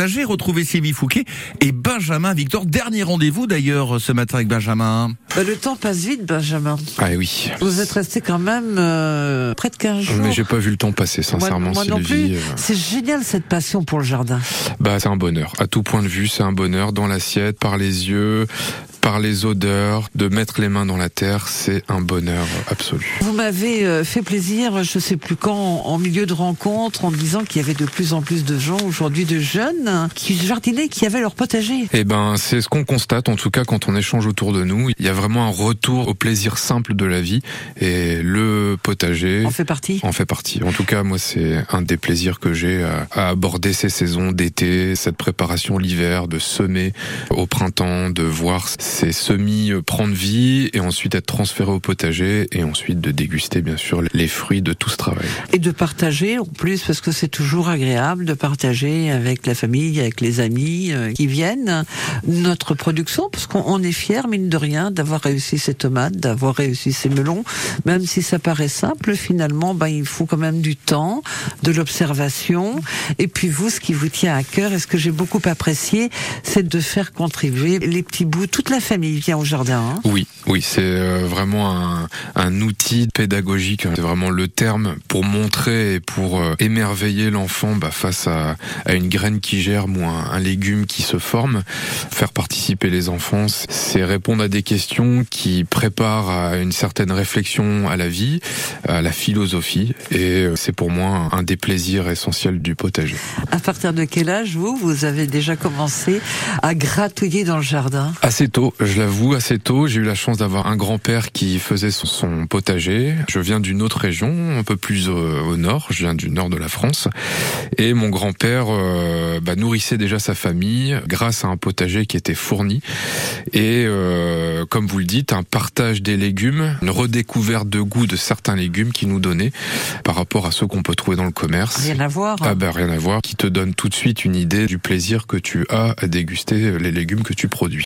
potager. Retrouvez Sylvie Fouquet et Benjamin Victor. Dernier rendez-vous d'ailleurs ce matin avec Benjamin. Bah, le temps passe vite, Benjamin. Ah oui. Vous êtes resté quand même euh, près de 15 jours. Mais j'ai pas vu le temps passer, sincèrement, moi, moi non plus. euh, C'est génial cette passion pour le jardin. Bah, c'est un bonheur. À tout point de vue, c'est un bonheur. Dans l'assiette, par les yeux, par les odeurs, de mettre les mains dans la terre, c'est un bonheur absolu. Vous m'avez euh, fait plaisir, je sais plus quand, en milieu de rencontre, en me disant qu'il y avait de plus en plus de gens aujourd'hui, de jeunes, qui jardinaient, qui avaient leur potager. Eh ben, c'est ce qu'on constate, en tout cas, quand on échange autour de nous. Il y a vraiment un retour au plaisir simple de la vie. Et le potager En fait partie. en fait partie. En tout cas, moi, c'est un des plaisirs que j'ai à, à aborder ces saisons d'été, cette préparation l'hiver, de semer au printemps, de voir ces semis euh, prendre vie et ensuite être transférés au potager et ensuite de déguster, bien sûr, les fruits de tout ce travail. Et de partager en plus, parce que c'est toujours agréable de partager avec la famille, avec les amis euh, qui viennent. Notre production, parce qu'on on est fiers, mine de rien, d'avoir réussi ces tomates, d'avoir réussi ces melons, même si ça paraît simple, finalement, ben, il faut quand même du temps, de l'observation, et puis vous, ce qui vous tient à cœur, et ce que j'ai beaucoup apprécié, c'est de faire contribuer les petits bouts, toute la famille vient au jardin. hein. Oui, oui, c'est euh, vraiment un, un outil pédagogique. C'est vraiment le terme pour montrer et pour euh, émerveiller l'enfant bah, face à, à une graine qui germe ou un, un légume qui se forme. Faire participer les enfants, c'est répondre à des questions qui préparent à une certaine réflexion à la vie, à la philosophie. Et euh, c'est pour moi un des plaisirs essentiels du potager. À partir de quel âge, vous, vous avez déjà commencé à gratouiller dans le jardin? Assez tôt, je l'avoue, assez tôt. J'ai eu la chance d'avoir un grand-père qui faisait son, son potager. Je viens d'une autre région, un peu plus au, au nord. Je viens du nord de la France. Et mon grand-père euh, bah, nourrissait déjà sa famille grâce à un potager qui était fourni. Et euh, comme vous le dites, un partage des légumes, une redécouverte de goût de certains légumes qui nous donnait par rapport à ceux qu'on peut trouver dans le commerce. Rien à voir. Ah bah rien à voir, qui te donne tout de suite une idée du plaisir que tu as à déguster les légumes que tu produis.